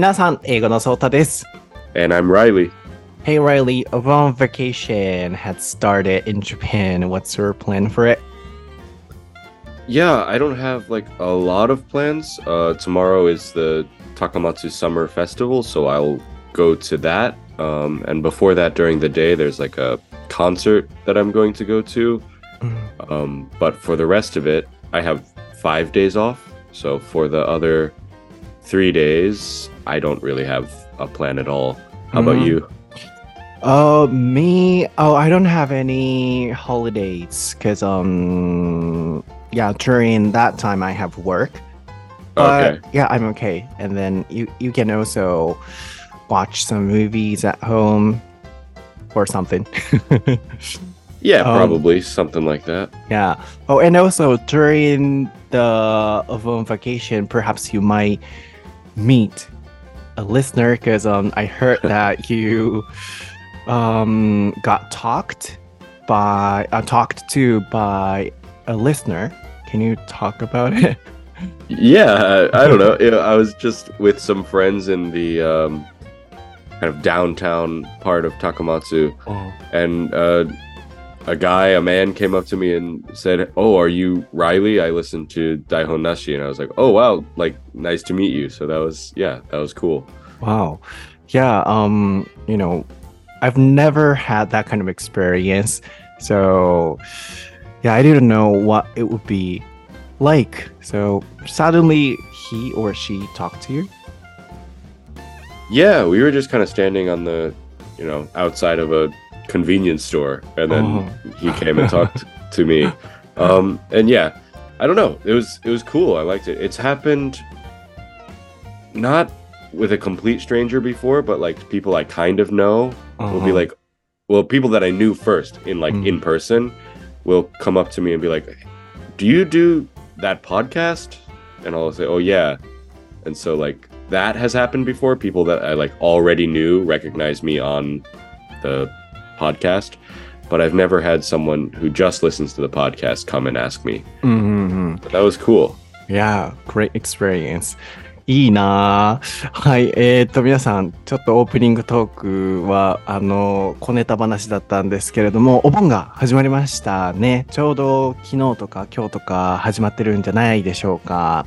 皆さん、英語のソータです。And I'm Reilly. Hey Reilly, Obon vacation had started in Japan. What's your plan for it? Yeah, I don't have like a lot of plans. Uh, tomorrow is the Takamatsu Summer Festival, so I'll go to that. Um, and before that, during the day, there's like a concert that I'm going to go to. Mm-hmm. Um, but for the rest of it, I have five days off. So for the other three days, I don't really have a plan at all. How about Mhm. you? Oh, me? Oh, I don't have any holidays because, um, yeah, during that time I have work. But Okay. yeah, I'm okay. And then you, you can also watch some movies at home or something. Yeah, Um, probably something like that. Yeah. Oh, and also during the Obon vacation, perhaps you might meet a listener because um, I heard that you um, got talked by uh, talked to by a listener. Can you talk about it? Yeah, I don't know. You know, I was just with some friends in the um, kind of downtown part of Takamatsu, Oh. and uh, a guy, a man, came up to me and said, "Oh, are you Reilly? I listened to Daihon Nashi," and I was like, "Oh, wow! Like, nice to meet you." So that was, yeah, that was cool. Wow. Yeah, um, you know, I've never had that kind of experience. So, yeah, I didn't know what it would be like. So, suddenly he or she talked to you. Yeah, we were just kind of standing on the, you know, outside of a convenience store, and then Oh. he came and talked to me. Um, and yeah, I don't know. It was it was cool. I liked it. It's happened not with a complete stranger before, but like people I kind of know will be Uh-huh. like, well, people that I knew first in like Mm. in person will come up to me and be like, "Do you do that podcast?" And I'll say, "Oh yeah." And so like that has happened before. People that I like already knew recognize me on the podcast, but I've never had someone who just listens to the podcast come and ask me. Mm-hmm. But that was cool. Yeah, great experience. いいなぁはい、えー、っと、皆さん、ちょっとオープニングトークは、あの、小ネタ話だったんですけれども、お盆が始まりましたね。ちょうど昨日とか今日とか始まってるんじゃないでしょうか。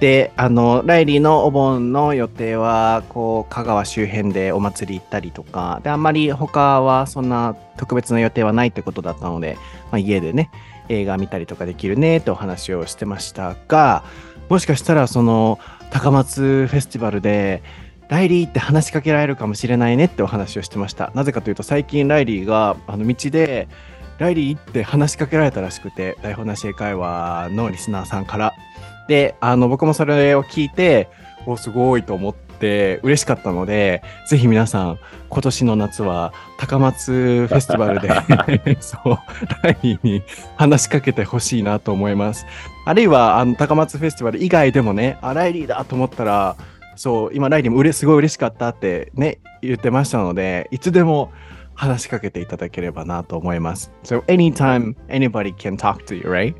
で、あの、ライリーのお盆の予定は、こう、香川周辺でお祭り行ったりとか、で、あんまり他はそんな特別な予定はないってことだったので、まあ、家でね、映画見たりとかできるねってお話をしてましたが、もしかしたらその高松フェスティバルでライリーって話しかけられるかもしれないねってお話をしてました。なぜかというと最近ライリーがあの道でライリーって話しかけられたらしくて台本なし英会話のリスナーさんから。で、あの僕もそれを聞いて、おすごいと思って嬉しかったので、ぜひ皆さん今年の夏は高松フェスティバルで そうライリーに話しかけてほしいなと思います。あるいはあの高松フェスティバル以外でもね、あ、ライリーだと思ったら、そう、今ライリーもうれすごい嬉しかったってね、言ってましたので、いつでも話しかけていただければなと思います。So anytime anybody can talk to you, right?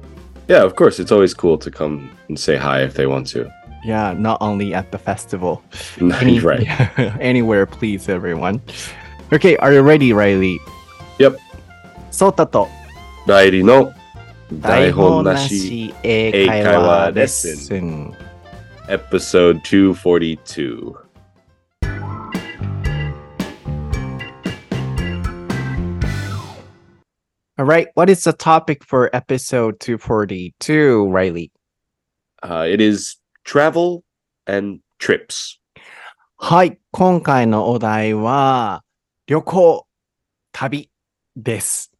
Yeah, of course. It's always cool to come and say hi if they want to. Yeah, not only at the festival. Any, right. anywhere, please, everyone. Okay, are you ready, Reilly? Yep. Sota to. Reilly no. 台本なし英会話レッスン Episode 242 All right. What is the topic for episode 242, Reilly? Uh, it is travel and trips. はい。今回のお題は、旅行、旅です。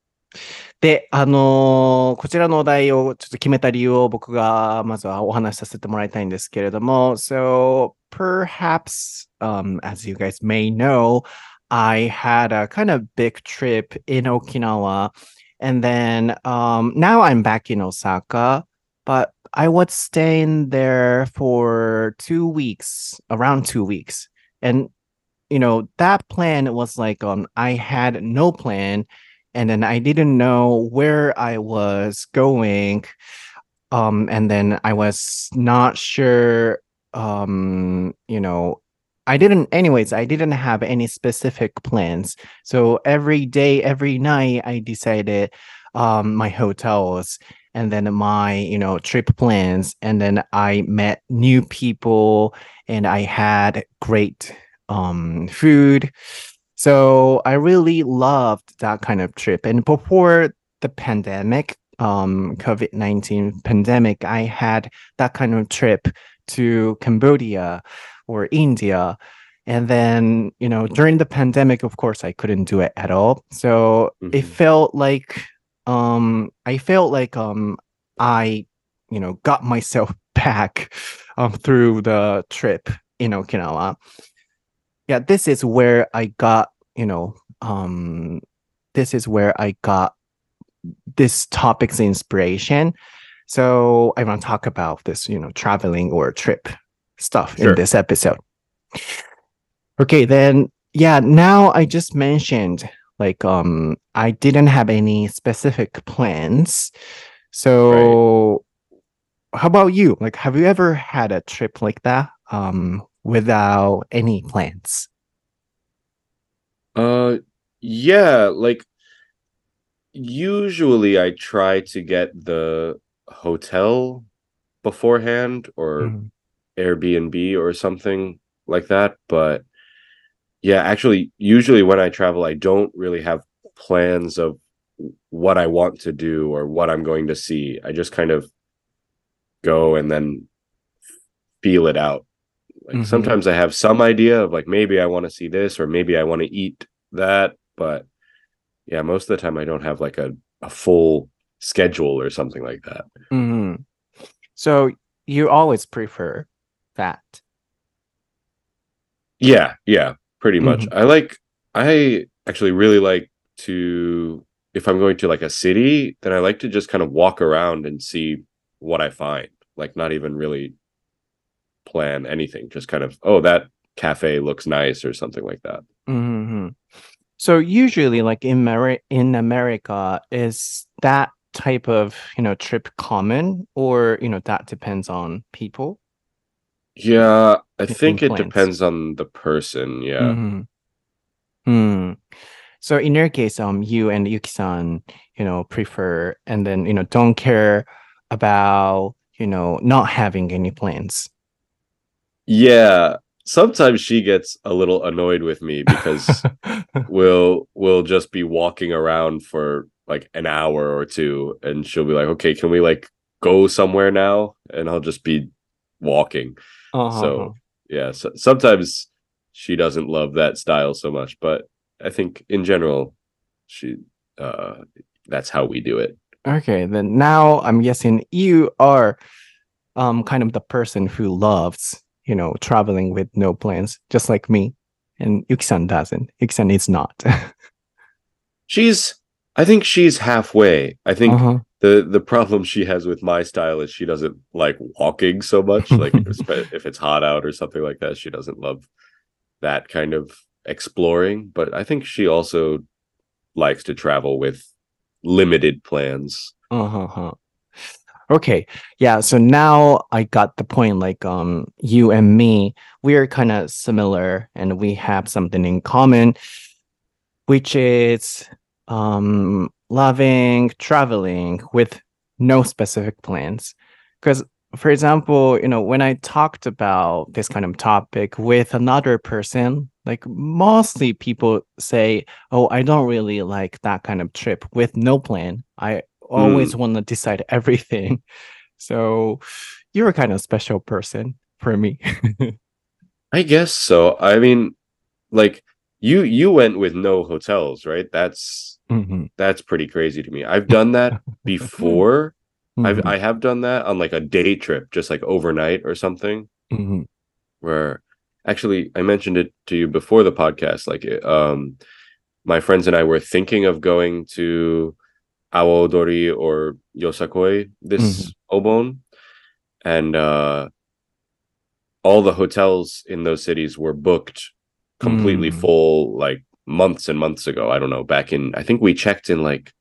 で、あのー、こちらのお題をちょっと決めた理由を僕がまずはお話しさせてもらいたいんですけれども、So, perhaps, um, as you guys may know, I had a kind of big trip in Okinawa and then um, now I'm back in Osaka, but I was staying there for two weeks, around two weeks. And, you know, that plan was like, um, I had no plan and then I didn't know where I was going. Um, and then I was not sure, um, you know, I didn't, anyways, I didn't have any specific plans. So every day, every night, I decided um, my hotels and then my, you know, trip plans. And then I met new people and I had great um, food. So I really loved that kind of trip. And before the pandemic, um, COVID 19 pandemic, I had that kind of trip to Cambodia or India. And then, you know, during the pandemic, of course, I couldn't do it at all. So it Mhm. felt like um I felt like um I, you know, got myself back um through the trip in Okinawa. Yeah, this is where I got, you know, um this is where I got this topic's inspiration. So I want to talk about this, you know, traveling or trip stuff Sure. in this episode. Okay, then yeah, now I just mentioned like um I didn't have any specific plans. So how about you? Like have you ever had a trip like that um without any plans? Uh, yeah, like usually I try to get the hotel beforehand or Mhm. Airbnb or something like that. But yeah, actually, usually when I travel, I don't really have plans of what I want to do or what I'm going to see. I just kind of go and then feel it out. Like Mhm. sometimes I have some idea of like maybe I want to see this or maybe I want to eat that, but yeah, most of the time I don't have like a, a full schedule or something like that. Mhm. So you always prefer that. Yeah, yeah, pretty much. Mhm. I like I actually really like to if I'm going to like a city, then I like to just kind of walk around and see what I find. Like not even really plan anything, just kind of oh that cafe looks nice or something like that. hmm So usually, like in Ameri- in America, is that type of you know trip common, or you know that depends on people? Yeah, I think it depends on the person. Yeah. hmm Hmm. So in your case, um, you and Yuki-san, you know, prefer and then you know don't care about you know not having any plans. Yeah. Sometimes she gets a little annoyed with me because we'll we'll just be walking around for like an hour or two and she'll be like, "Okay, can we like go somewhere now?" And I'll just be walking. Uh-huh. So, yeah, so, sometimes she doesn't love that style so much, but I think in general she uh that's how we do it. Okay, then now I'm guessing you are um kind of the person who loves, you know, traveling with no plans, just like me. And Yuki-san doesn't. Yuki-san is not. She's I think she's halfway. I think uh-huh. The the problem she has with my style is she doesn't like walking so much like if it's hot out or something like that she doesn't love that kind of exploring but i think she also likes to travel with limited plans Uh-huh. Okay. Yeah, so now I got the point like um you and me, we're kind of similar and we have something in common which is um loving traveling with no specific plans. Cuz for example, you know, when I talked about this kind of topic with another person, like mostly people say, "Oh, I don't really like that kind of trip with no plan. I always mm. want to decide everything." So you're a kind of special person for me. i guess so i mean like you you went with no hotels right that's Mhm, that's pretty crazy to me. I've done that before. I've mhm, i have done that on like a day trip just like overnight or something. Mhm, where actually I mentioned it to you before the podcast. Like, um, my friends and I were thinking of going to Awa Odori or Yosakoi this Obon, and uh, all the hotels in those cities were booked completely Mm. full, like months and months ago. I don't know. Back in, I think we checked in like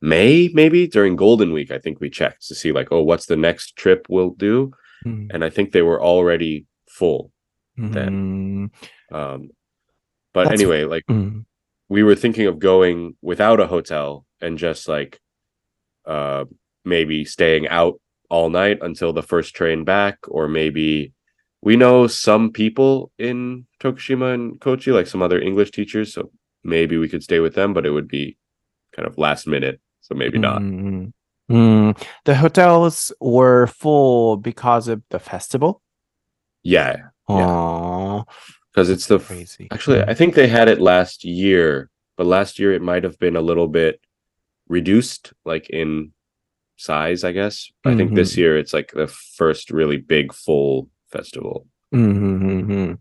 May, maybe during Golden Week. I think we checked to see like, oh, what's the next trip we'll do mhm. and I think they were already full. then. Mm, Um, but That's- anyway, like mm, we were thinking of going without a hotel and just like uh maybe staying out all night until the first train back or maybe we know some people in Tokushima and Kochi like some other English teachers so maybe we could stay with them but it would be kind of last minute so maybe not mm, mm. The hotels were full because of the festival. yeah Yeah. Because it's the crazy. Actually. I think they had it last year, but last year it might have been a little bit reduced, like in size, I guess. I think this Mhm. year it's like the first really big full festival. Mm-hmm.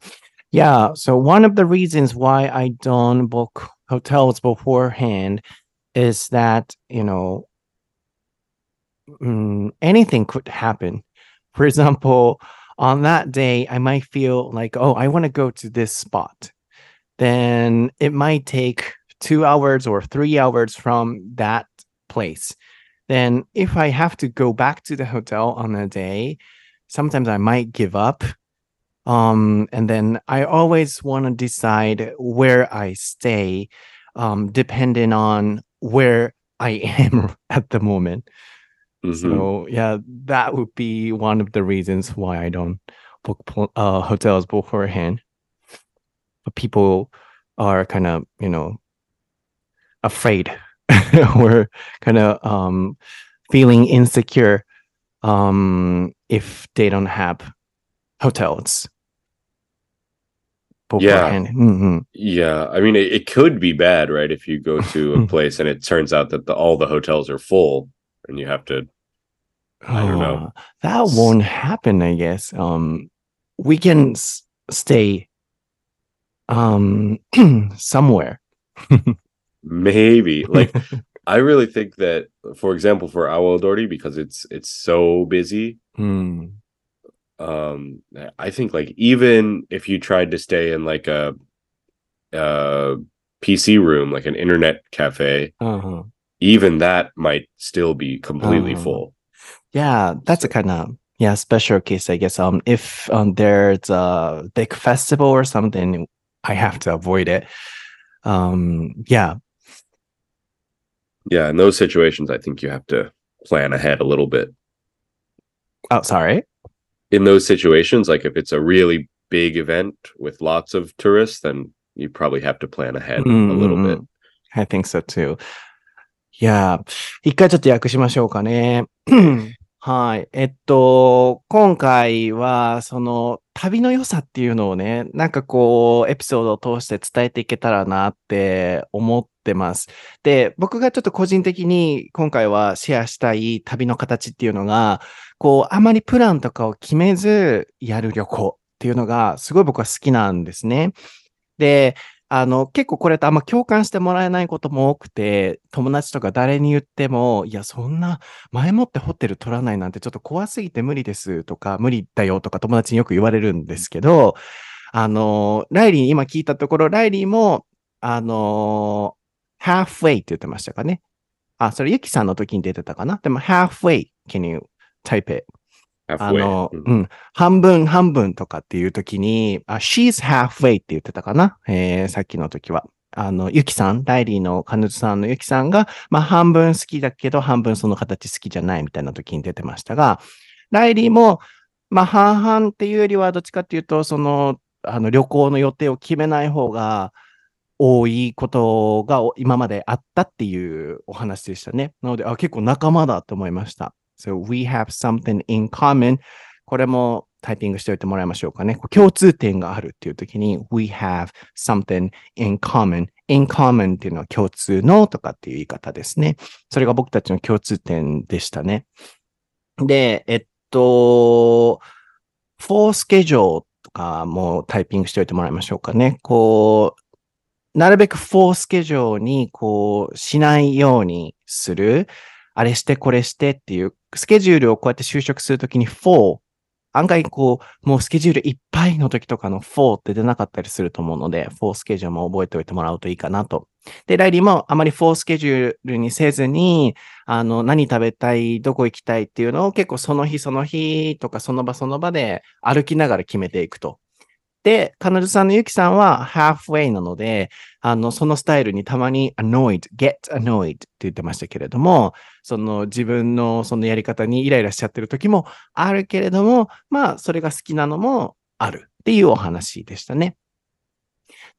Yeah. So one of the reasons why I don't book hotels beforehand is that, you know, mm, anything could happen. For example, on that day, I might feel like, oh, I want to go to this spot. Then it might take two hours or three hours from that place. Then if I have to go back to the hotel on a day, sometimes I might give up um and then i always want to decide where i stay um depending on where i am at the moment. Mhm. so yeah that would be one of the reasons why i don't book uh hotels beforehand. But people are kind of you know afraid. Or kind of um feeling insecure um if they don't have hotels beforehand. Mhm. Yeah, I mean, it, it could be bad, right? If you go to a place and it turns out that the, all the hotels are full and you have to. I don't know. Uh, that won't happen, I guess. Um, we can s- stay um somewhere. Maybe like I really think that, for example, for Awa Odori, because it's it's so busy, Mm. um i think like even if you tried to stay in like a uh pc room like an internet cafe Uh-huh. even that might still be completely Uh-huh. full Yeah, that's a kind of yeah special case, I guess. Um, if um there's a big festival or something, I have to avoid it. Um, yeah, yeah in those situations i think you have to plan ahead a little bit oh, sorry. in those situations like if it's a really big event with lots of tourists then you probably have to plan ahead a little bit うんうんうん I think so too. いやー、一回ちょっと訳しましょうかね。 はい。えっと、今回は、その、旅の良さっていうのをね、なんかこう、エピソードを通して伝えていけたらなって思ってます。で、僕がちょっと個人的に今回はシェアしたい旅の形っていうのが、こう、あまりプランとかを決めずやる旅行っていうのが、すごい僕は好きなんですね。で、あの、結構これとあんま共感してもらえないことも多くて、友達とか誰に言っても、いや、そんな前もってホテル取らないなんてちょっと怖すぎて無理ですとか、無理だよとか友達によく言われるんですけど、あの、ライリー今聞いたところ、ライリーも、あの、halfway って言ってましたかね。あ、それユキさんの時に出てたかな。でも halfway, can you type it? あの、うんうん、半分半分とかっていう時に、あ、she's halfway って言ってたかな？えー、さっきの時は。あの、ゆきさん、ライリーの彼女さんのゆきさんが、まあ半分好きだけど半分その形好きじゃないみたいな時に出てましたが、ライリーも、まあ半々っていうよりはどっちかっていうと、その、あの旅行の予定を決めない方が多いことがお今まであったっていうお話でしたね。なので、あ、結構仲間だと思いました。So we have something in common. これもタイピングしておいてもらいましょうかね。共通点があるっていう時に we have something in common. in common っていうのは共通のとかっていう言い方ですね。それが僕たちの共通点でしたね。で、えっと、for schedule とかもタイピングしておいてもらいましょうかね。こう、なるべく for schedule にこうしないようにする。あれしてこれしてっていう、スケジュールをこうやって就職するときに for 案外こう、もうスケジュールいっぱいの時とかの for って出なかったりすると思うので、for スケジュールも覚えておいてもらうといいかなと。で、ライリーもあまり for スケジュールにせずに、あの、何食べたい、どこ行きたいっていうのを結構その日その日とかその場その場で歩きながら決めていくと。で、彼女さんのゆきさんは halfway なので、あの、そのスタイルにたまに annoyed, get annoyed って言ってましたけれども、その自分のそのやり方にイライラしちゃってる時もあるけれども、まあ、それが好きなのもあるっていうお話でしたね。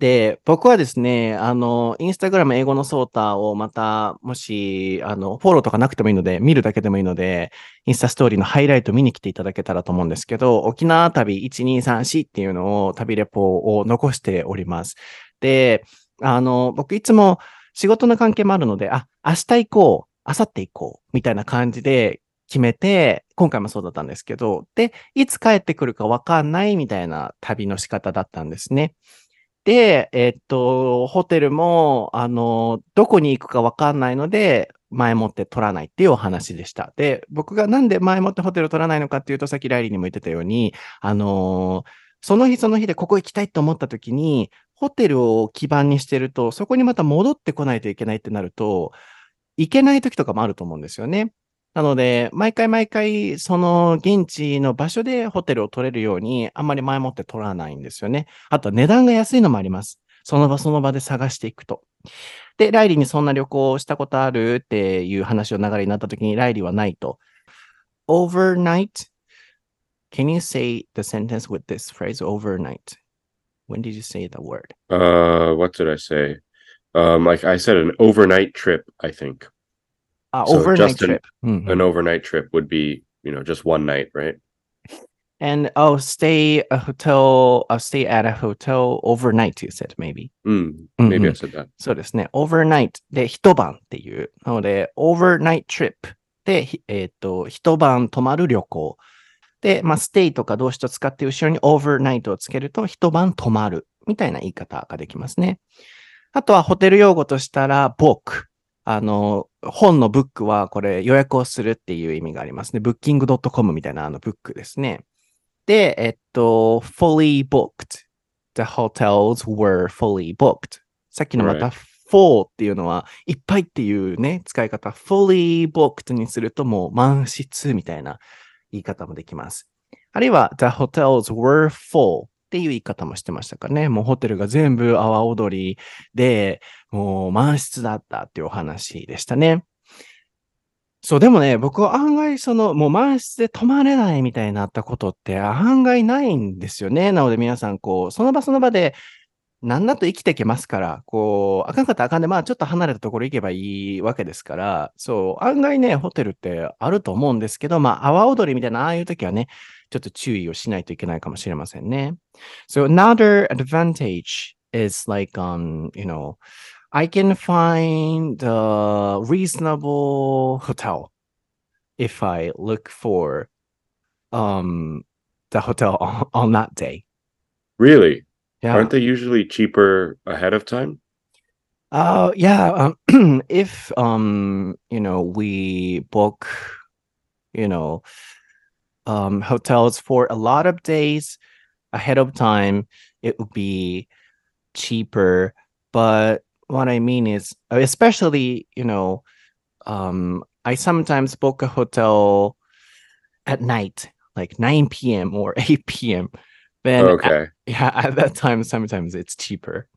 で、僕はですね、あの、インスタグラム英語のソータをまた、もし、あの、フォローとかなくてもいいので、見るだけでもいいので、インスタストーリーのハイライト見に来ていただけたらと思うんですけど、沖縄旅1234っていうのを旅レポを残しております。で、あの、僕いつも仕事の関係もあるので、あ、明日行こう、明後日行こう、みたいな感じで決めて、今回もそうだったんですけど、で、いつ帰ってくるかわかんないみたいな旅の仕方だったんですね。で、えっと、ホテルも、あの、どこに行くかわかんないので、前もって取らないっていうお話でした。で、僕がなんで前もってホテル取らないのかっていうと、さっきライリーにも言ってたように、あの、その日その日でここ行きたいと思った時に、ホテルを基盤にしてると、そこにまた戻ってこないといけないってなると、行けない時とかもあると思うんですよね。なので、毎回毎回、その現地の場所でホテルを取れるように、あんまり前もって取らないんですよね。あと、値段が安いのもあります。その場その場で探していくと。で、ライリーにそんな旅行をしたことあるっていう話を流れになった時に、ライリーはないと。overnight. Can you say the sentence with this phrase overnight? When did you say the word? Uh, what did I say? Um, like I said, an overnight trip. I think Uh, So overnight an- trip. うんうん an overnight trip would be, you know, just one night, right? And oh, stay a hotel, uh, stay at a hotel overnight, you said maybe. Mm, うんうん maybe I said that. そうですね。overnight で一晩っていう。なので、overnight trip で、ひえっ、と、一晩泊まる旅行。で、まあ、stay とか動詞と使って後ろに overnight をつけると一晩泊まるみたいな言い方ができますね。あとはホテル用語としたら book。あの、本のブックはこれ予約をするっていう意味がありますね。booking.com みたいなあのブックですね。で、えっと、fully booked. The hotels were fully booked. さっきのまた full っていうのは、いっぱいっていうね、使い方。fully booked にするともう満室みたいな言い方もできます。あるいは、the hotels were full っていう言い方もしてましたかね。もうホテルが全部阿波踊りで、もう満室だったっていうお話でしたね。そう、でもね、僕は案外その、もう満室で泊まれないみたいになったことって案外ないんですよね。なので皆さん、こう、その場その場で、なんだと生きていけますから、こう、あかんかったらあかんで、まあちょっと離れたところ行けばいいわけですから、そう、案外ね、ホテルってあると思うんですけど、まあ、阿波踊りみたいな、ああいう時はね、ちょっと注意をしないといけないかもしれませんね。So another advantage is like, um, you know, I can find a reasonable hotel if I look for um the hotel on, on that day. Really? Yeah. Aren't they usually cheaper ahead of time? Uh, yeah. Um, if um, you know, we book, you know, um, hotels for a lot of days ahead of time, it would be cheaper. But what I mean is, uh, especially, you know, um, I sometimes book a hotel at night, like 9 p.m. or 8 p.m. Then, at- okay. yeah, at that time, sometimes it's cheaper.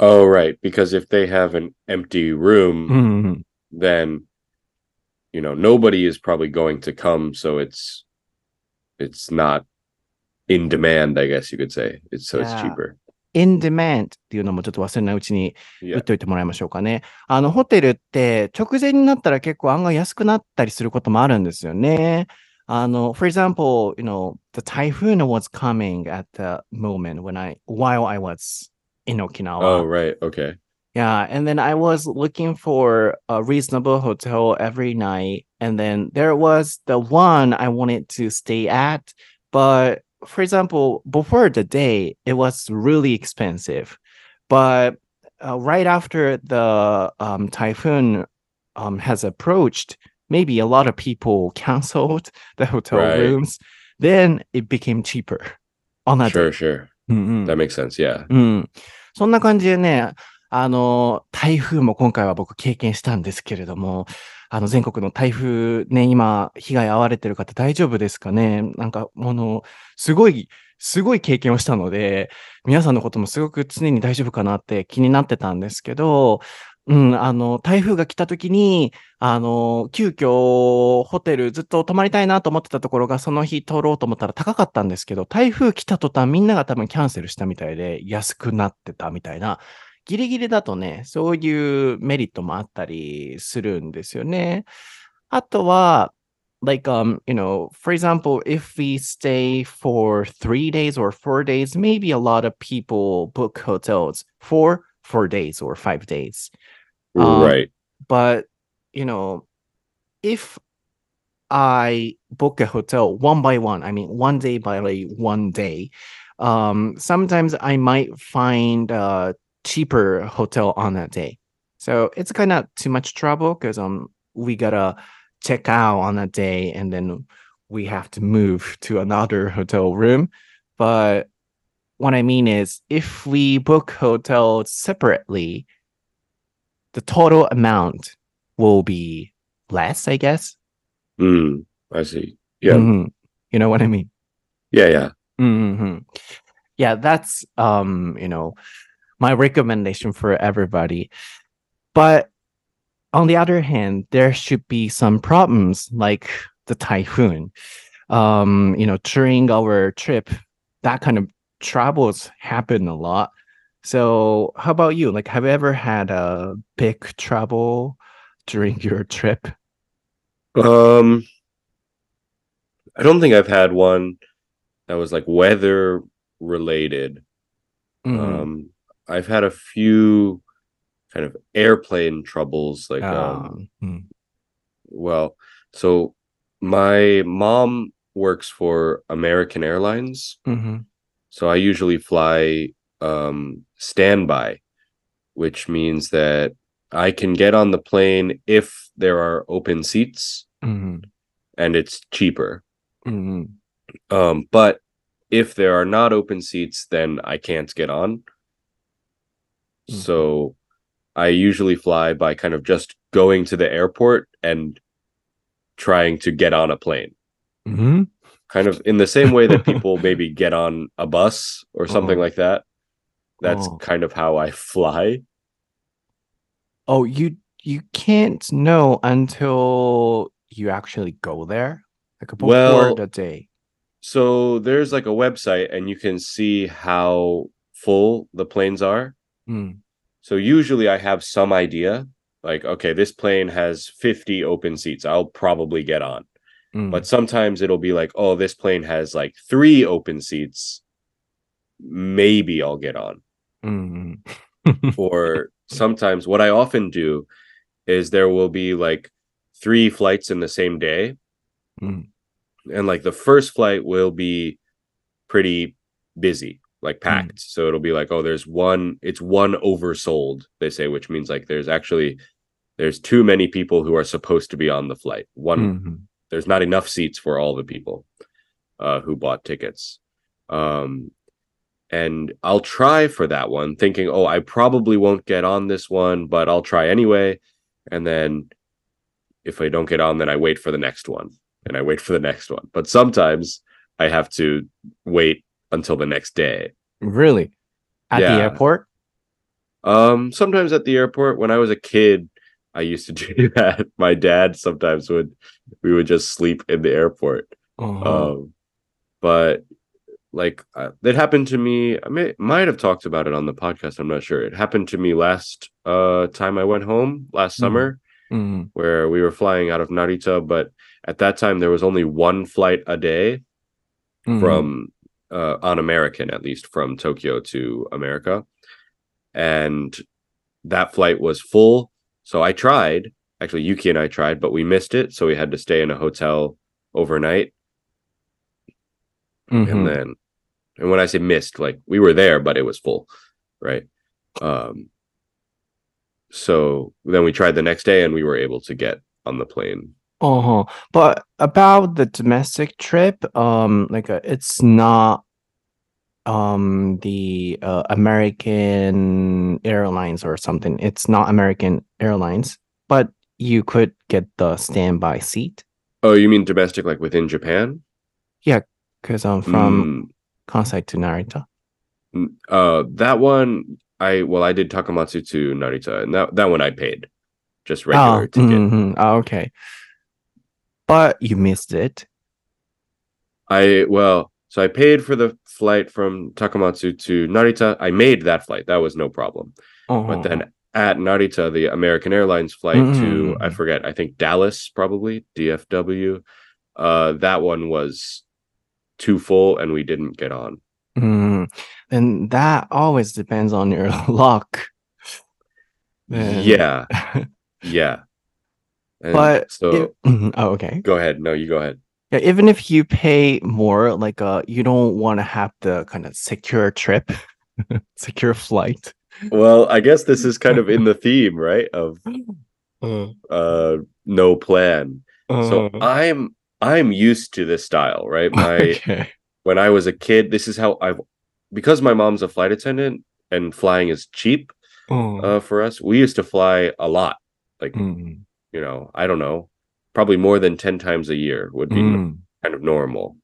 Oh, right. Because if they have an empty room, Mhm. then you know nobody is probably going to come. So it's it's not in demand. I guess you could say. It's so it's cheaper. in demand っていうのもちょっと忘れないうちに言.っといてもらいましょうかね。あの、ホテルって直前になったら結構案外安くなったりすることもあるんですよね。あの、for example, you know, the typhoon was coming at the moment when I, while I was in Okinawa. Oh, right. Okay. Yeah, and then I was looking for a reasonable hotel every night, and then there was the one I wanted to stay at, but for example, before the day, it was really expensive, but uh, right after the um, typhoon um, has approached, maybe a lot of people canceled the hotel Right. rooms. Then it became cheaper on that Sure, day. sure. うんうん That makes sense. Yeah. うん。そんな感じでね、 あの、台風も今回は僕経験したんですけれども、あの、全国の台風ね、今、被害遭われてる方大丈夫ですかね？なんか、あの、すごいすごい経験をしたので、皆さんのこともすごく常に大丈夫かなって気になってたんですけど、うん、あの、台風が来た時に、あの、急遽ホテルずっと泊まりたいなと思ってたところが、その日通ろうと思ったら高かったんですけど、台風来た途端みんなが多分キャンセルしたみたいで、安くなってたみたいな、ギリギリだとね、そういうメリットもあったりするんですよね。あとは、like um you know for example if we stay for three days or four days maybe a lot of people book hotels for four days or five days Um, right. but you know if i book a hotel one by one i mean one day by like one day um sometimes i might find a cheaper hotel on that day so it's kind of too much trouble because um we gotta check out on that day and then we have to move to another hotel room but what i mean is if we book hotels separately the total amount will be less i guess Mm, I see. Yeah. Mhm. you know what i mean Yeah. Yeah. hmm Yeah, that's um, you know, my recommendation for everybody. But on the other hand, there should be some problems like the typhoon. Um, you know, during our trip, that kind of troubles happen a lot. So, how about you? Like, have you ever had a big trouble during your trip? Um, I don't think I've had one that was like weather related. Mhm. Um, I've had a few kind of airplane troubles, like um, Um, mm, well, so my mom works for American Airlines, mhm, so I usually fly um standby, which means that I can get on the plane if there are open seats mhm, and it's cheaper. mhm. Um, but if there are not open seats, then I can't get on. Mhm. So I usually fly by kind of just going to the airport and trying to get on a plane. Mhm. Kind of in the same way that people maybe get on a bus or something Uh-huh. like that. That's Oh. kind of how I fly. Oh, you you can't know until you actually go there, like before Well- the day. So there's like a website and you can see how full the planes are. Mm, So usually I have some idea like okay, this plane has 50 open seats. I'll probably get on. mm, But sometimes it'll be like, oh, this plane has like 3 open seats. Maybe I'll get on. mm, Or sometimes what I often do is there will be like 3 flights in the same day mm, and like the first flight will be pretty busy like packed. So it'll be like oh there's one it's one oversold they say which means like there's actually there's too many people who are supposed to be on the flight. One mhm, there's not enough seats for all the people uh who bought tickets. Um and I'll try for that one thinking oh I probably won't get on this one but I'll try anyway. And then if I don't get on then I wait for the next one and I wait for the next one. But sometimes I have to wait until the next day Really? At the airport? um sometimes at the airport when I was a kid I used to do that my dad sometimes would we would just sleep in the airport Uh-huh. um but like uh, it happened to me i may might have talked about it on the podcast i'm not sure it happened to me last uh time i went home last Mhm. summer Mm, where we were flying out of narita but at that time there was only one flight a day mhm, from uh on american at least from tokyo to america. And that flight was full. So i tried. Actually yuki and i tried but we missed it. So we had to stay in a hotel overnight. Mhm. and then and when i say missed like we were there but it was full right? Um so then we tried the next day and we were able to get on the plane Uh-huh. But about the domestic trip, um, like uh, it's not um the uh, American Airlines or something. It's not American Airlines, but you could get the standby seat oh you mean domestic like within japan Yeah, because I'm from Mm, Kansai to Narita? Uh, that one, I well, I did Takamatsu to Narita, and that that one I paid, just regular oh, ticket. mhm, oh, okay. But you missed it. I well, so I paid for the flight from Takamatsu to Narita. I made that flight. That was no problem. Uh-huh. But then at Narita, the American Airlines flight to I forget, I think Dallas probably DFW. Uh, that one was too full, and we didn't get on. Mm, and that always depends on your luck. Then- Yeah, yeah. And But so if- oh, okay. go ahead. No, you go ahead. Yeah, even if you pay more, like uh, you don't want to have the kind of secure trip, secure flight. Well, I guess this is kind of in the theme, right? Of uh no plan. So Uh, I'm I'm used to this style, right? My okay. when I was a kid, this is how I've because my mom's a flight attendant and flying is cheap Uh, uh for us. We used to fly a lot. Like, mm, you know, I don't know, probably more than 10 times a year would be mm, kind of normal.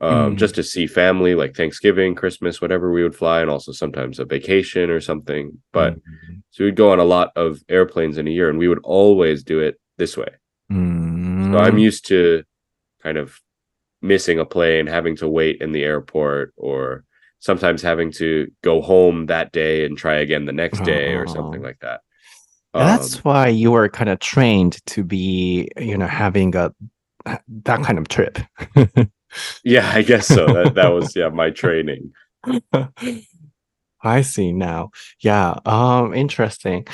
Um, Mm. just to see family, like Thanksgiving, Christmas, whatever we would fly, and also sometimes a vacation or something. But mm, so we'd go on a lot of airplanes in a year, and we would always do it this way. mm, So I'm used to kind of missing a plane, having to wait in the airport, or sometimes having to go home that day and try again the next day or something Oh. like that. And that's Um, why you were kind of trained to be, you know, having a that kind of trip. yeah, I guess so. That that was yeah my training. I see now. Yeah. Um, interesting.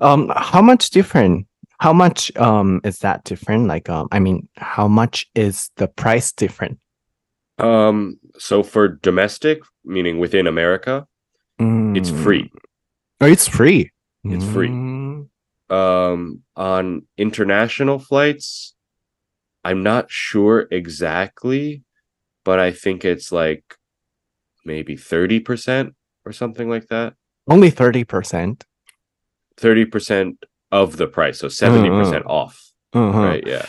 Um, how much different? How much um is that different? Like, um, I mean, how much is the price different? Um, so for domestic, meaning within America, it's Mm. free. Oh, it's free. It's free. Mm. Um, on international flights, I'm not sure exactly, but I think it's like maybe 30% or something like that. Only thirty percent. 30% of the price, so 70% Mm, off, Uh-huh. right? Yeah.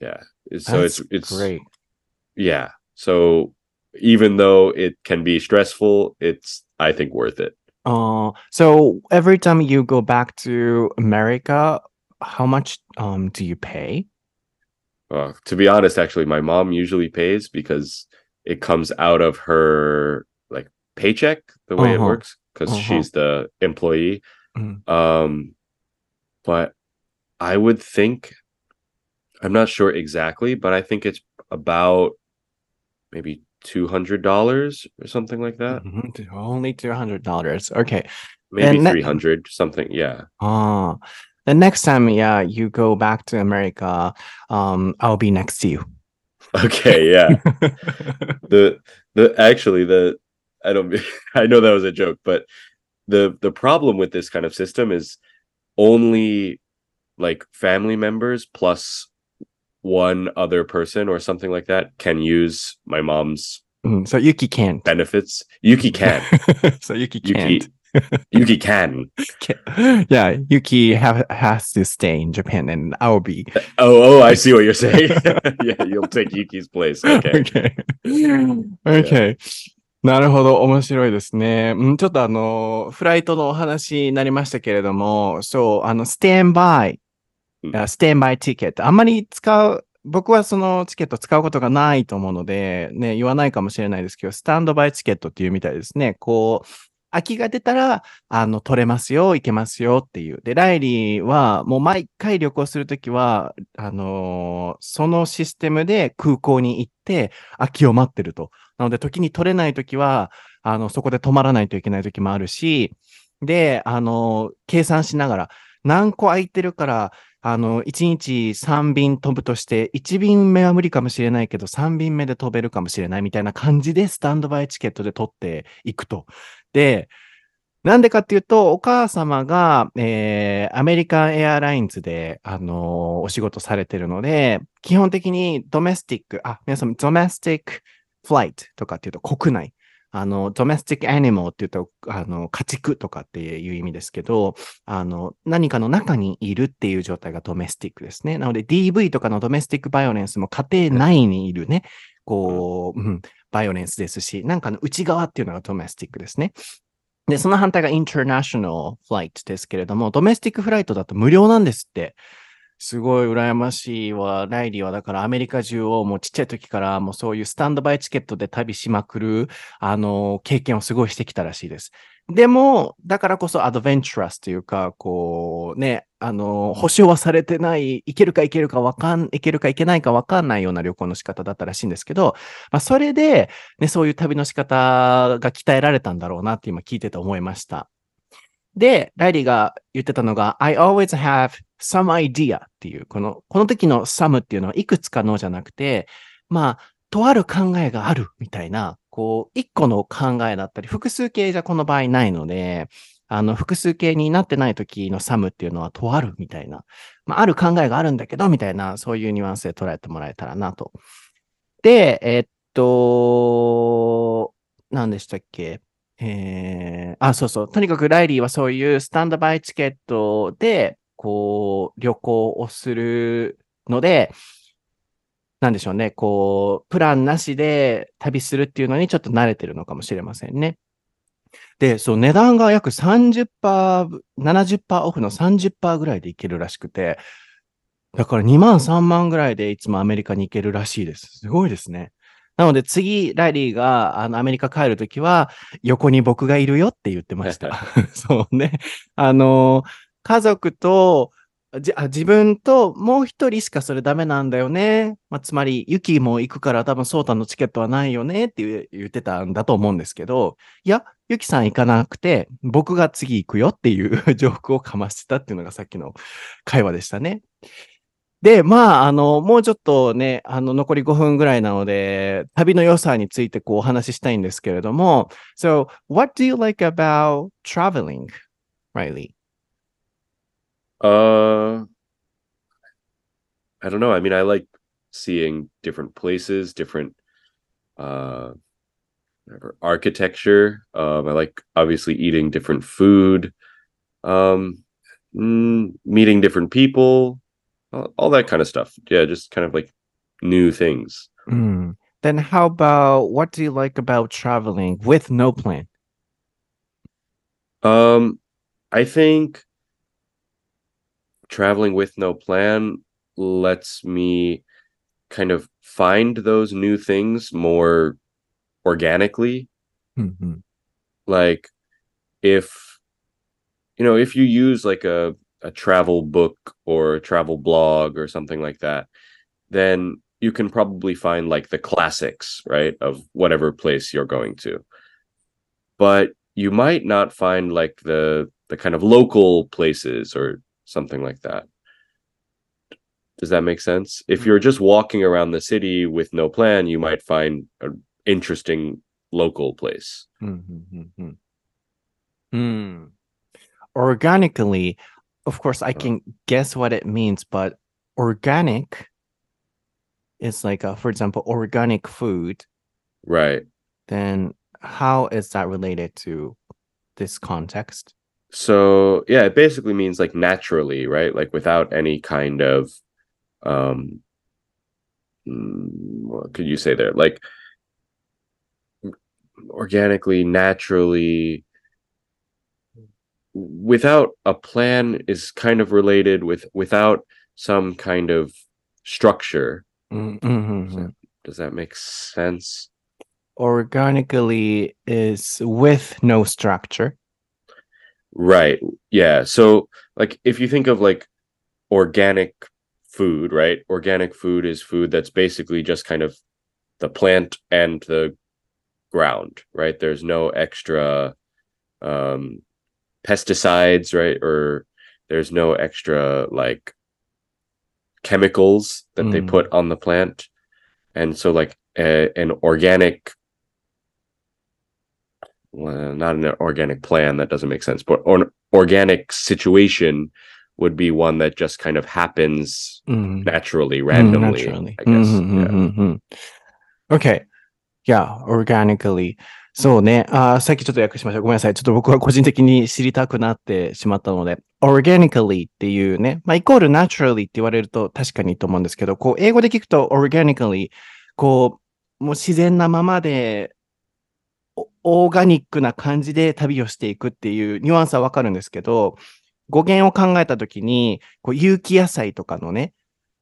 Yeah. So That's it's it's great. yeah. So even though it can be stressful, it's I think worth it. Uh, so every time you go back to America, how much um do you pay? Uh, to be honest, actually, my mom usually pays because it comes out of her like paycheck the way it Uh-huh. works because Uh-huh. she's the employee. Mhm. Um, but I would think I'm not sure exactly, but I think it's about maybe two hundred dollars or something like that. Mhm, Only two hundred dollars. Okay. Maybe ne- three hundred something. Yeah. Ah, the next time, yeah, you go back to America, um, I'll be next to you. Okay. Yeah. the the actually the I don't I know that was a joke, but the the problem with this kind of system is only like family members plus one other person or something like that can use my mom's Mm, so Yuki can't. benefits. Yuki can. so Yuki Yuki can't. Yuki can. Ca- yeah, Yuki have, has to stay in Japan, and I'll be. Oh, oh, I see what you're saying. yeah, you'll take Yuki's place. Okay. okay. okay. なるほど。面白いですね。うんちょっとあの、フライトのお話になりましたけれども、そう、あの、ステンバイ、 うんあステンバイチケット。あんまり使う、僕はそのチケット使うことがないと思うので、ね、言わないかもしれないですけど、スタンドバイチケットっていうみたいですね。こう、空きが出たら、あの、取れますよ、行けますよっていう。で、ライリーは、もう毎回旅行するときは、あのーそのシステムで空港に行って、空きを待ってると。なので、時に取れないときは、あの、そこで止まらないといけないときもあるし、で、あの、計算しながら、何個空いてるから、あの、1日3便飛ぶとして、1便目は無理かもしれないけど、3便目で飛べるかもしれないみたいな感じで、スタンドバイチケットで取っていくと。で、なんでかっていうと、お母様が、えー、アメリカンエアラインズで、あのーお仕事されてるので、基本的にドメスティック、あ、皆さん、ドメスティックフライトとかっていうと国内。あの、ドメスティックアニマルっていうと、あの、家畜とかっていう意味ですけど、あの、何かの中にいるっていう状態がドメスティックですね。なので DV とかのドメスティックバイオレンスも家庭内にいるね、こう、うん、バイオレンスですし、なんかの内側っていうのがドメスティックですね。で、その反対がインターナショナルフライトですけれども、ドメスティックフライトだと無料なんですって。すごい羨ましいわ。ライリーはだからアメリカ中をもうちっちゃい時からもうそういうスタンドバイチケットで旅しまくる、あの、経験をすごいしてきたらしいです。でも、だからこそアドベンチャラスというか、こうね、あの、保証はされてない、いけるかいけるかわかん、いけるかいけないかわかんないような旅行の仕方だったらしいんですけど、まあそれで、ね、そういう旅の仕方が鍛えられたんだろうなって今聞いてて思いました。で、ライリーが言ってたのが、I always have some idea っていう、この、この時の some っていうのはいくつかのじゃなくて、まあ、とある考えがあるみたいな、こう、一個の考えだったり、複数形じゃこの場合ないので、あの、複数形になってない時の some っていうのはとあるみたいな、まあ、ある考えがあるんだけど、みたいな、そういうニュアンスで捉えてもらえたらなと。で、えっと、何でしたっけ？えー、あ、そうそう。とにかくライリーはそういうスタンドバイチケットで、こう、旅行をするので、なんでしょうね。こう、プランなしで旅するっていうのにちょっと慣れてるのかもしれませんね。で、そう、値段が約30%、70%オフの30%ぐらいでいけるらしくて、だから2万3万ぐらいでいつもアメリカに行けるらしいです。すごいですね。なので次、ライリーがあのアメリカ帰るときは、横に僕がいるよって言ってました。そうね。あの、家族と、じあ自分ともう一人しかそれダメなんだよね。まあ、つまり、ユキも行くから多分ソータのチケットはないよねって言ってたんだと思うんですけど、いや、ユキさん行かなくて、僕が次行くよっていうジョークをかましてたっていうのがさっきの会話でしたね。で、まあ、あの、もうちょっとね、あの、残り5分ぐらいなので、旅の良さについてこうお話ししたいんですけれども、So, what do you like about traveling, Riley? Uh, I don't know. I mean, I like seeing different places, different uh whatever, architecture. Um, I like obviously eating different food, um, mm, meeting different people, all, all that kind of stuff. Yeah, just kind of like new things. Hmm. Then how about what do you like about traveling with no plan? Um, I think traveling with no plan lets me kind of find those new things more organically. Mhm. Like if you know, if you use like a a travel book or a travel blog or something like that, then you can probably find like the classics, right, of whatever place you're going to. But you might not find like the the kind of local places or something like that. Does that make sense? If you're just walking around the city with no plan, you might find an interesting local place. Mhm. Hmm. Organically, of course, I can guess what it means, but organic is like, a, for example, organic food. Right. Then how is that related to this context? So yeah, it basically means like naturally, right? Like without any kind of um mm, what could you say there? Like organically, naturally without a plan is kind of related with without some kind of structure. Mm, mhm. Does that make sense? Organically is with no structure. Right. Yeah. So like if you think of like organic food, right? Organic food is food that's basically just kind of the plant and the ground, right? There's no extra um pesticides, right? Or there's no extra like chemicals that they Mm. put on the plant. And so like a, an organic well, not an organic plan that doesn't make sense but an organic situation would be one that just kind of happens Mm. naturally Mm, randomly naturally. i guess Mhm, yeah. mhm, mhm. Okay. Yeah, organically. そうね。あーさっきちょっと訳しました。ごめんなさい。ちょっと僕は個人的に知りたくなってしまったので、organically っていうね。まあ、イコール naturally って言われると確かにと思うんですけど、こう、英語で聞くと organically、こう、 もう自然なままで、 オーガニックな感じで旅をしていくっていうニュアンスはわかるんですけど、語源を考えたときに、こう有機野菜とかのね、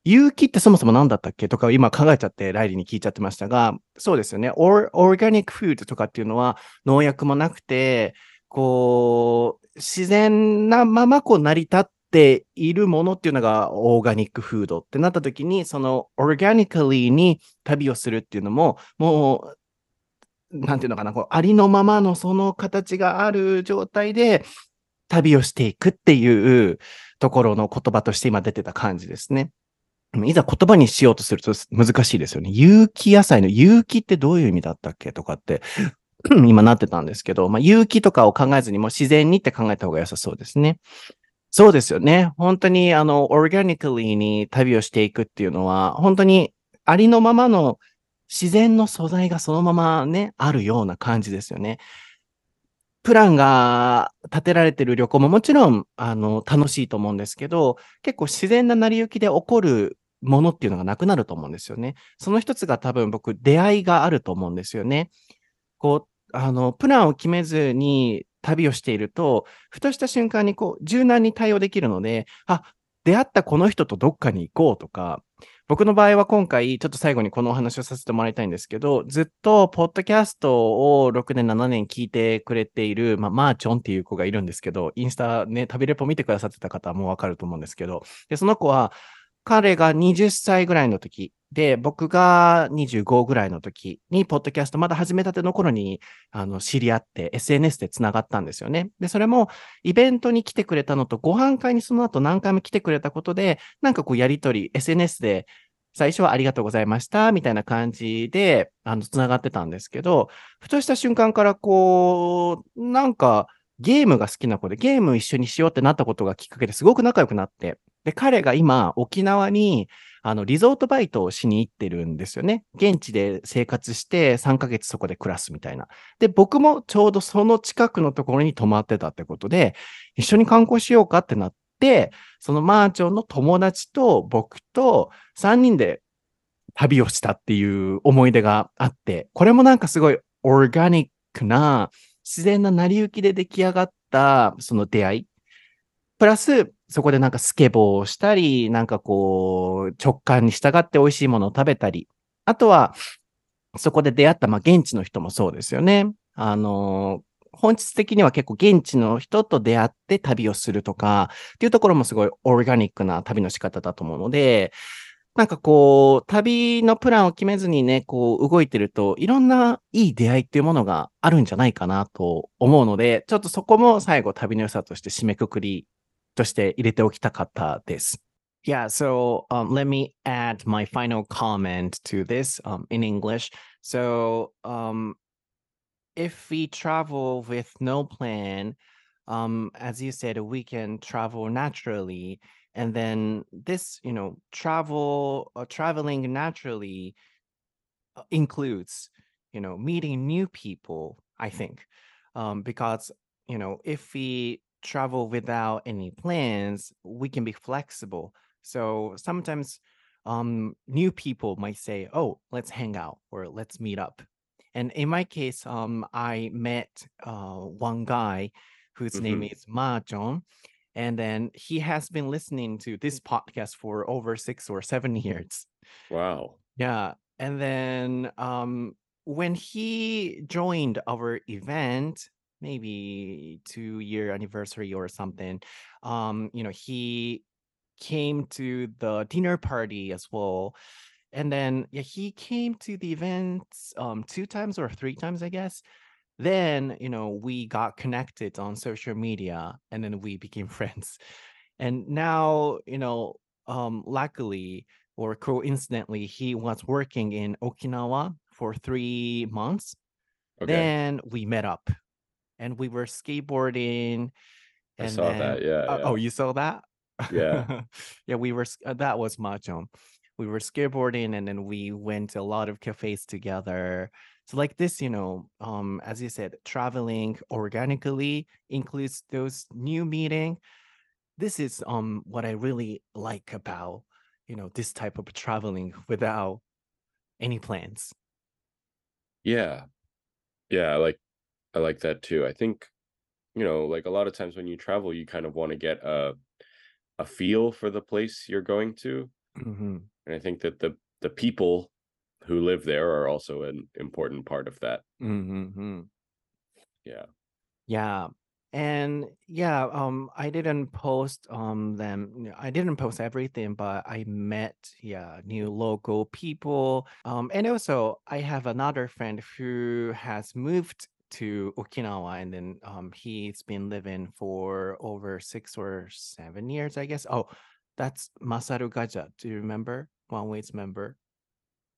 有機ってそもそも何だったっけとか今考えちゃってライリーに聞いちゃってましたが、そうですよね。オーオーガニックフードとかっていうのは農薬もなくて、こう、自然なままこう成り立っているものっていうのがオーガニックフードってなった時に、そのオーガニカリーに旅をするっていうのも、もう、なんていうのかな、こうありのままのその形がある状態で旅をしていくっていうところの言葉として今出てた感じですね。いざ言葉にしようとすると難しいですよね。有機野菜の有機ってどういう意味だったっけとかって 今なってたんですけど、まあ、有機とかを考えずにも自然にって考えた方が良さそうですね。そうですよね。本当に、あの、オーガニカリーに旅をしていくっていうのは、本当にありのままの自然の素材がそのままね、あるような感じですよね。プランが立てられてる旅行ももちろん、あの、楽しいと思うんですけど、結構自然な成り行きで起こるものっていうのがなくなると思うんですよね。その一つが多分僕、出会いがあると思うんですよね。こう、あの、プランを決めずに旅をしていると、ふとした瞬間にこう、柔軟に対応できるので、あ、出会ったこの人とどっかに行こうとか、僕の場合は今回、ちょっと最後にこのお話をさせてもらいたいんですけど、ずっと、ポッドキャストを6年、7年聞いてくれている、まあ、マーチョンっていう子がいるんですけど、インスタね、旅レポ見てくださってた方もわかると思うんですけど、で、その子は、彼が20歳ぐらいの時で、僕が25ぐらいの時に、ポッドキャストまだ始めたての頃に、あの、知り合って、SNS で繋がったんですよね。で、それも、イベントに来てくれたのと、ご飯会にその後何回も来てくれたことで、なんかこう、やりとり、SNS で、最初はありがとうございました、みたいな感じで、あの、繋がってたんですけど、ふとした瞬間からこう、なんか、ゲームが好きな子で、ゲーム一緒にしようってなったことがきっかけですごく仲良くなって、で、彼が今、沖縄に、あの、リゾートバイトをしに行ってるんですよね。現地で生活して3ヶ月そこで暮らすみたいな。で、僕もちょうどその近くのところに泊まってたってことで、一緒に観光しようかってなって、そのマーチョンの友達と僕と3人で旅をしたっていう思い出があって、これもなんかすごいオーガニックな自然な成り行きで出来上がったその出会い。プラス、そこでなんかスケボーをしたり、なんかこう、直感に従って美味しいものを食べたり、あとは、そこで出会った、まあ、現地の人もそうですよね。あの、本質的には結構現地の人と出会って旅をするとか、っていうところもすごいオーガニックな旅の仕方だと思うので、なんかこう、旅のプランを決めずにね、こう動いてると、いろんないい出会いっていうものがあるんじゃないかなと思うので、ちょっとそこも最後旅の良さとして締めくくりとして入れておきたかったです。Yeah, so um, let me add my final comment to this um, in English. So, um, if we travel with no plan, um, as you said, we can travel naturally. And then this, you know, travel, uh, traveling naturally uh, includes, you know, meeting new people, I think. Um, because, you know, if we travel without any plans, we can be flexible. So sometimes um, new people might say, "Oh, let's hang out" or "Let's meet up." And in my case, um, I met uh, one guy whose name Mhm. is Ma John, and then he has been listening to this podcast for over six or seven years. Wow. Yeah, and then um, when he joined our event, maybe two year anniversary or something, um, you know, he came to the dinner party as well. And then yeah, he came to the events um two times or three times, I guess. Then, you know, we got connected on social media and then we became friends. And now, you know, um luckily or coincidentally, he was working in Okinawa for three months. Okay. Then we met up and we were skateboarding I saw then that. Yeah, uh, oh you saw that Yeah. yeah we were uh, that was mahjong we were skateboarding and then we went to a lot of cafes together so like this you know um as you said traveling organically includes those new meeting this is um what i really like about you know this type of traveling without any plans Yeah. Yeah, like I like that too. I think, you know, like a lot of times when you travel, you kind of want to get a a feel for the place you're going to, mm-hmm. and I think that the the people who live there are also an important part of that. Mm-hmm. Yeah. Yeah. And yeah, um, I didn't post um them. I didn't post everything, but I met yeah new local people. Um, and also I have another friend who has moved to Okinawa, and then um he's been living for over six or seven years, I guess. Oh, that's Masaru Gaja. Do you remember? One Way's member.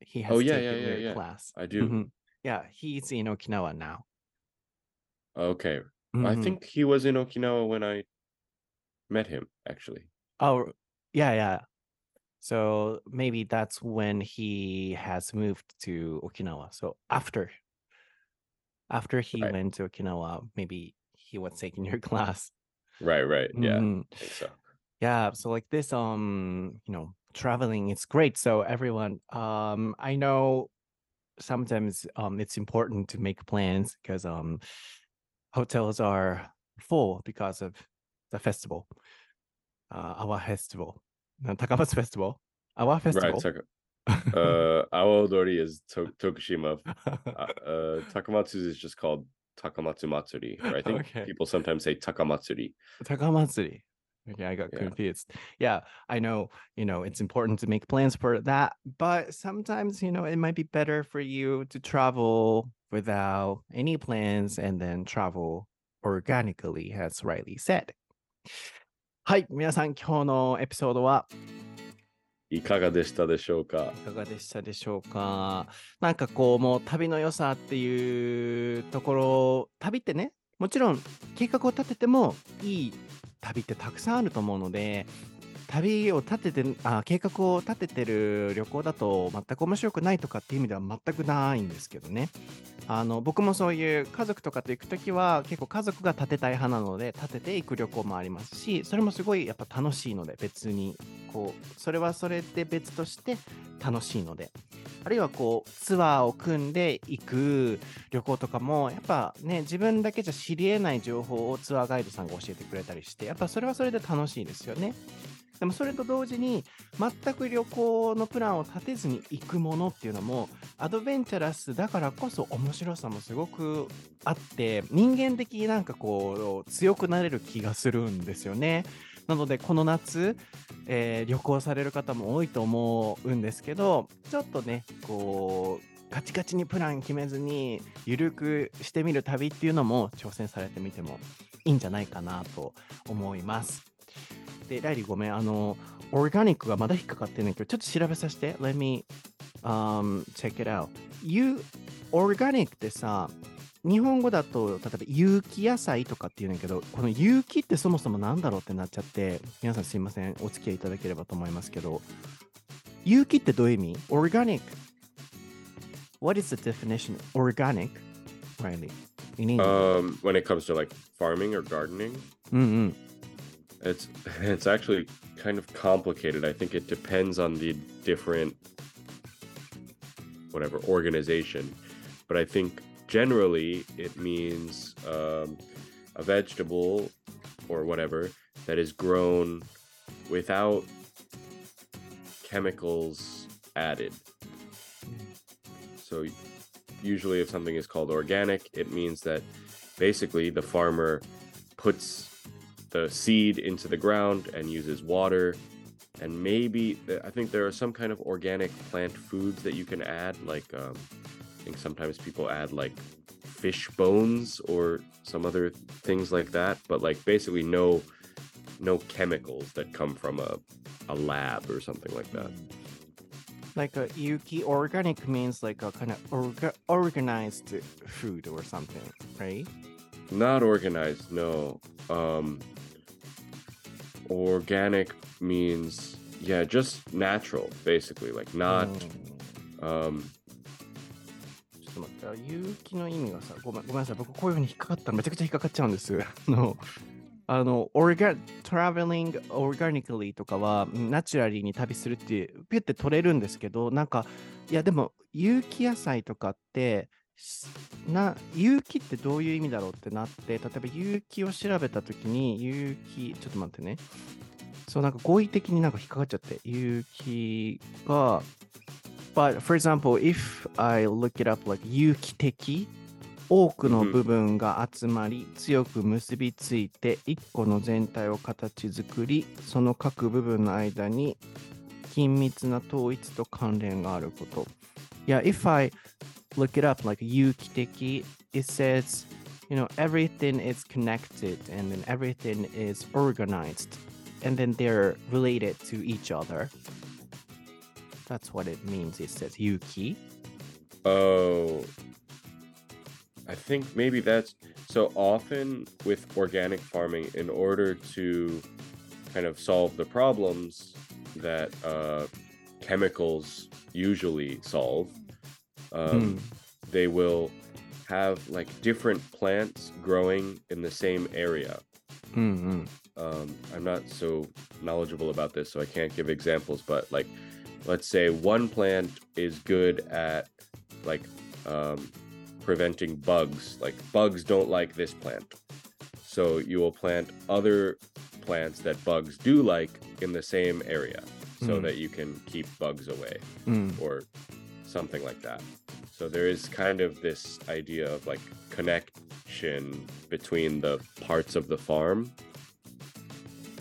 He has Oh, yeah, taken yeah, yeah, yeah. class. I do. Mhm. Yeah, he's in Okinawa now. Okay. I Mhm. think he was in Okinawa when I met him, actually. Oh, yeah, yeah. So maybe that's when he has moved to Okinawa. So after after he Right. went to Okinawa, maybe he was taking your class. Right, right. Yeah, think so. Yeah, so like this um, you know, traveling it's great. So everyone, um I know sometimes um it's important to make plans because um hotels are full because of the festival. Uh our festival. Takamatsu festival. Our festival. Right. uh, Awa Odori is to- Tokushima. Uh, uh, Takamatsu is just called Takamatsu Matsuri. I think okay. people sometimes say Takamatsuri. Takamatsuri. Okay, I got yeah. confused. Yeah, I know, you know, it's important to make plans for that, but sometimes, you know, it might be better for you to travel without any plans and then travel organically, as Reilly said. はい、皆さん、今日のエピソードはいかがでしたでしょうか？いかがでしたでしょうか？なんかこうもう旅の良さっていうところ旅ってねもちろん計画を立ててもいい旅ってたくさんあると思うので旅を立ててあ計画を立ててる旅行だと全く面白くないとかっていう意味では全くないんですけどねあの僕もそういう家族とかと行くときは結構家族が立てたい派なので立てて行く旅行もありますしそれもすごいやっぱ楽しいので別にこうそれはそれで別として楽しいのであるいはこうツアーを組んで行く旅行とかもやっぱね自分だけじゃ知り得ない情報をツアーガイドさんが教えてくれたりしてやっぱそれはそれで楽しいですよね。でもそれと同時に全く旅行のプランを立てずに行くものっていうのもアドベンチャラスだからこそ面白さもすごくあって人間的になんかこう強くなれる気がするんですよね。なのでこの夏、えー旅行される方も多いと思うんですけどちょっとねこうガチガチにプラン決めずにゆるくしてみる旅っていうのも挑戦されてみてもいいんじゃないかなと思います。で、ライリーごめん、あの、オーガニックがまだ引っかかってるんだけど、ちょっと調べさせて。Let me、um, check it out. You, オーガニックってさ、日本語だと、例えば有機野菜とかって言うんだけど、この有機ってそもそもなんだろうってなっちゃって、皆さんすいません、お付き合いいただければと思いますけど、有機ってどういう意味 ?organic. What is the definition of organic? Riley? In English. Um, when it comes to like farming or gardening, うんうん。It's it's actually kind of complicated. I think it depends on the different whatever organization, but I think generally it means um, a vegetable or whatever that is grown without chemicals added. So usually if something is called organic, it means that basically the farmer puts the seed into the ground and uses water and maybe I think there are some kind of organic plant foods that you can add like um, I think sometimes people add like fish bones or some other things like that but like basically no no chemicals that come from a a lab or something like that. Like a yuki organic means like a kind of orga- organized food or something, right? Not organized, no. Um organic means yeah, just natural basically, like not um ちょっと待って、有機の意味がさ、ごめんごめんなさい、僕こういうふうに引っかかったらめちゃくちゃ引っかかっちゃうんです。あの、あの、オーガ、traveling organically とかは、ナチュラリーに旅するっていう、ピュって取れるんですけど、なんか、いやでも、有機野菜とかって、な、有機ってどういう意味だろうってなって、例えば有機を調べたときに、有機、ちょっと待ってね。そう、なんか語彙的になんか引っかかっちゃって、有機が、but for example, if I look it up like 有機的、多くの部分が集まり、強く結びついて、一個の全体を形作り、その各部分の間に緊密な統一と関連があること。Yeah, if I look it up, like Yukiteki, it says, you know, everything is connected and then everything is organized and then they're related to each other. That's what it means. It says Yuki. Oh. I think maybe that's so often with organic farming, in order to kind of solve the problems that uh, chemicals usually solve, um. Hmm. They will have like different plants growing in the same area. Mm-hmm. Um, I'm not so knowledgeable about this, so I can't give examples, but like, let's say one plant is good at like um, preventing bugs. Like, bugs don't like this plant. So you will plant other plants that bugs do like in the same area so mm. that you can keep bugs away mm. or something like that. So there is kind of this idea of like connection between the parts of the farm.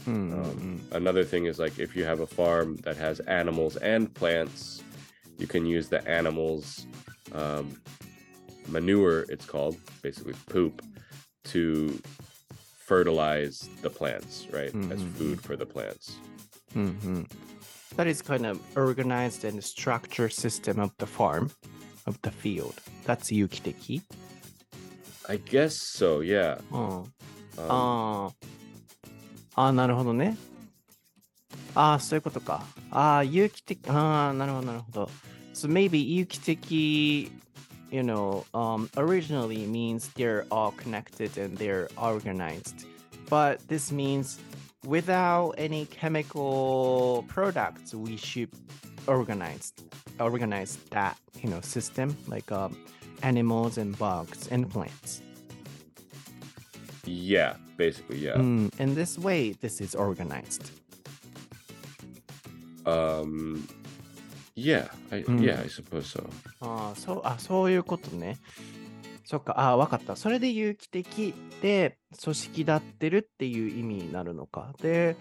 Mm-hmm. Um, hmm, hmm. another thing is like if you have a farm that has animals and plants, you can use the animals um, manure, it's called basically poop, to fertilize the plants, right? Mm-hmm. As hmm, food for the plants. Mm-hmm That is kind of organized and structured system of the farm, of the field. That's 有機的。 I guess so, yeah. うん。 Um, ああ。ああ、なるほどね。ああ、そういうことか。ああ、有機的。ああ、なるほど、なるほど。So maybe 有機的 you know, um, originally means they're all connected and they're organized. But this means without any chemical products, we should organize organize that you know system like um, animals and bugs and plants. yeah, basically, yeah. Mm, in this way, this is organized. Um, yeah, I, Mm. yeah, I suppose so. ああ、そう、あ、そういうことね。そっか、ああ、わかった。それで有機的 で組織立ってるっていう意味になるのか。で、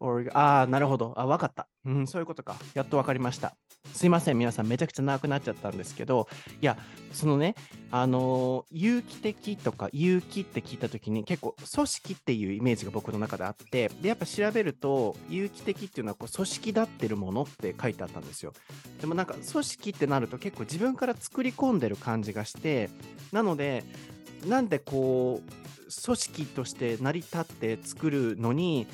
俺ああ、なるほど。あ、わかった。うん、そういうことか。やっとわかりました。すいません、皆さん、めちゃくちゃ長くなっちゃったんですけど、いや、そのね、あのー有機的とか有機って聞いたときに結構組織っていうイメージが僕の中であって、で、やっぱ調べると、有機的っていうのはこう組織立ってるものって書いてあったんですよ。でもなんか組織ってなると結構自分から作り込んでる感じがして、なので、なんでこう、組織として成り立って作るのに、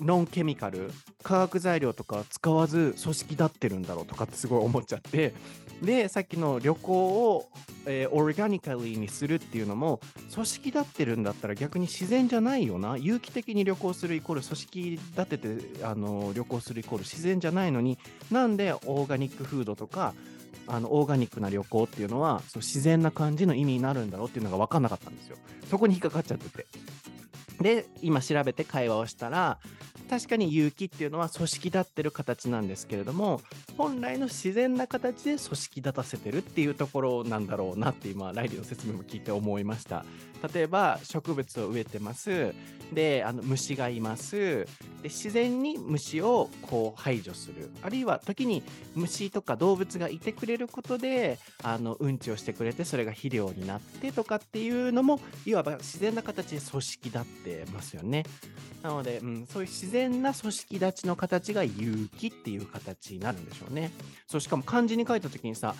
ノンケミカル、化学材料とか使わず組織立ってるんだろうとかってすごい思っちゃって、で、さっきの旅行を、えーオーガニカリーにするっていうのも、組織立ってるんだったら逆に自然じゃないよな。有機的に旅行するイコール組織立ててあの旅行するイコール自然じゃないのに、なんでオーガニックフードとか、あのオーガニックな旅行っていうのはそう自然な感じの意味になるんだろうっていうのが分かんなかったんですよ。そこに引っかかっちゃってて。で、今調べて会話をしたら、確かに有機っていうのは組織立ってる形なんですけれども、本来の自然な形で組織立たせてるっていうところなんだろうなって今、ライリーの説明も聞いて思いました。例えば、植物を植えてます。で、あの虫がいます。で、自然に虫をこう排除する。あるいは時に虫とか動物がいてくれることで、あの、うんちをしてくれて、それが肥料になってとかっていうのも、いわば自然な形で組織立ってますよね。なので、うん、そういう自然な組織立ちの形が有機っていう形になるんでしょうね。そう、しかも漢字に書いた時にさ、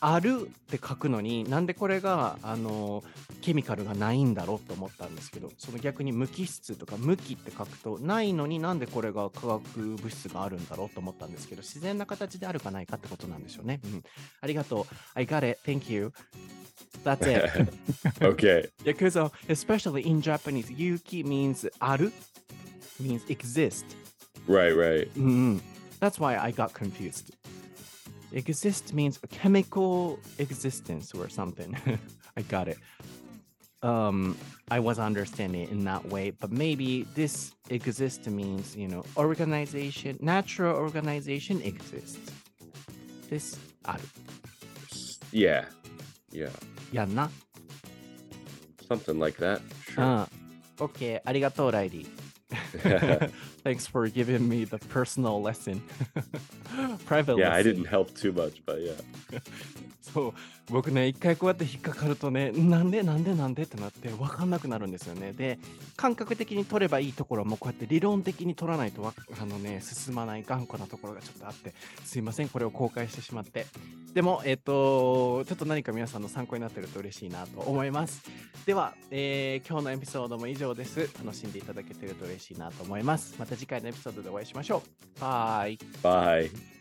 あるって書くのになんでこれが、あの、ケミカルがないんだろうと思ったんですけど、その逆に無機質とか無機って書くと、ないのになんでこれが化学物質があるんだろうと思ったんですけど、自然な形であるかないかってことなんでしょうね。うん。ありがとう。I got it. Thank you. That's it. okay. Uh, especially in Japanese, yuki means aru, means exist. Right, right. Mm, that's why I got confused. exist means chemical existence or something. I got it. Um, I was understanding it in that way, but maybe this exist means, you know, organization, natural organization exists. This ある。 Yeah. Yeah. やんな。 Something like that. う Sure. ん。OK、ありがとう、ライディ。Thanks for giving me the personal lesson. Private yeah, I lesson. didn't help too much, but yeah. そう僕ね一回こうやって引っかかるとねなんでなんでなんでってなって分かんなくなるんですよね。で感覚的に取ればいいところもこうやって理論的に取らないとあのね進まない頑固なところがちょっとあってすいませんこれを公開してしまって。でもえっ、とちょっと何か皆さんの参考になってると嬉しいなと思います。では、えー今日のエピソードも以上です。楽しんでいただけてると嬉しいなと思います。また次回のエピソードでお会いしましょう。バイ。Bye.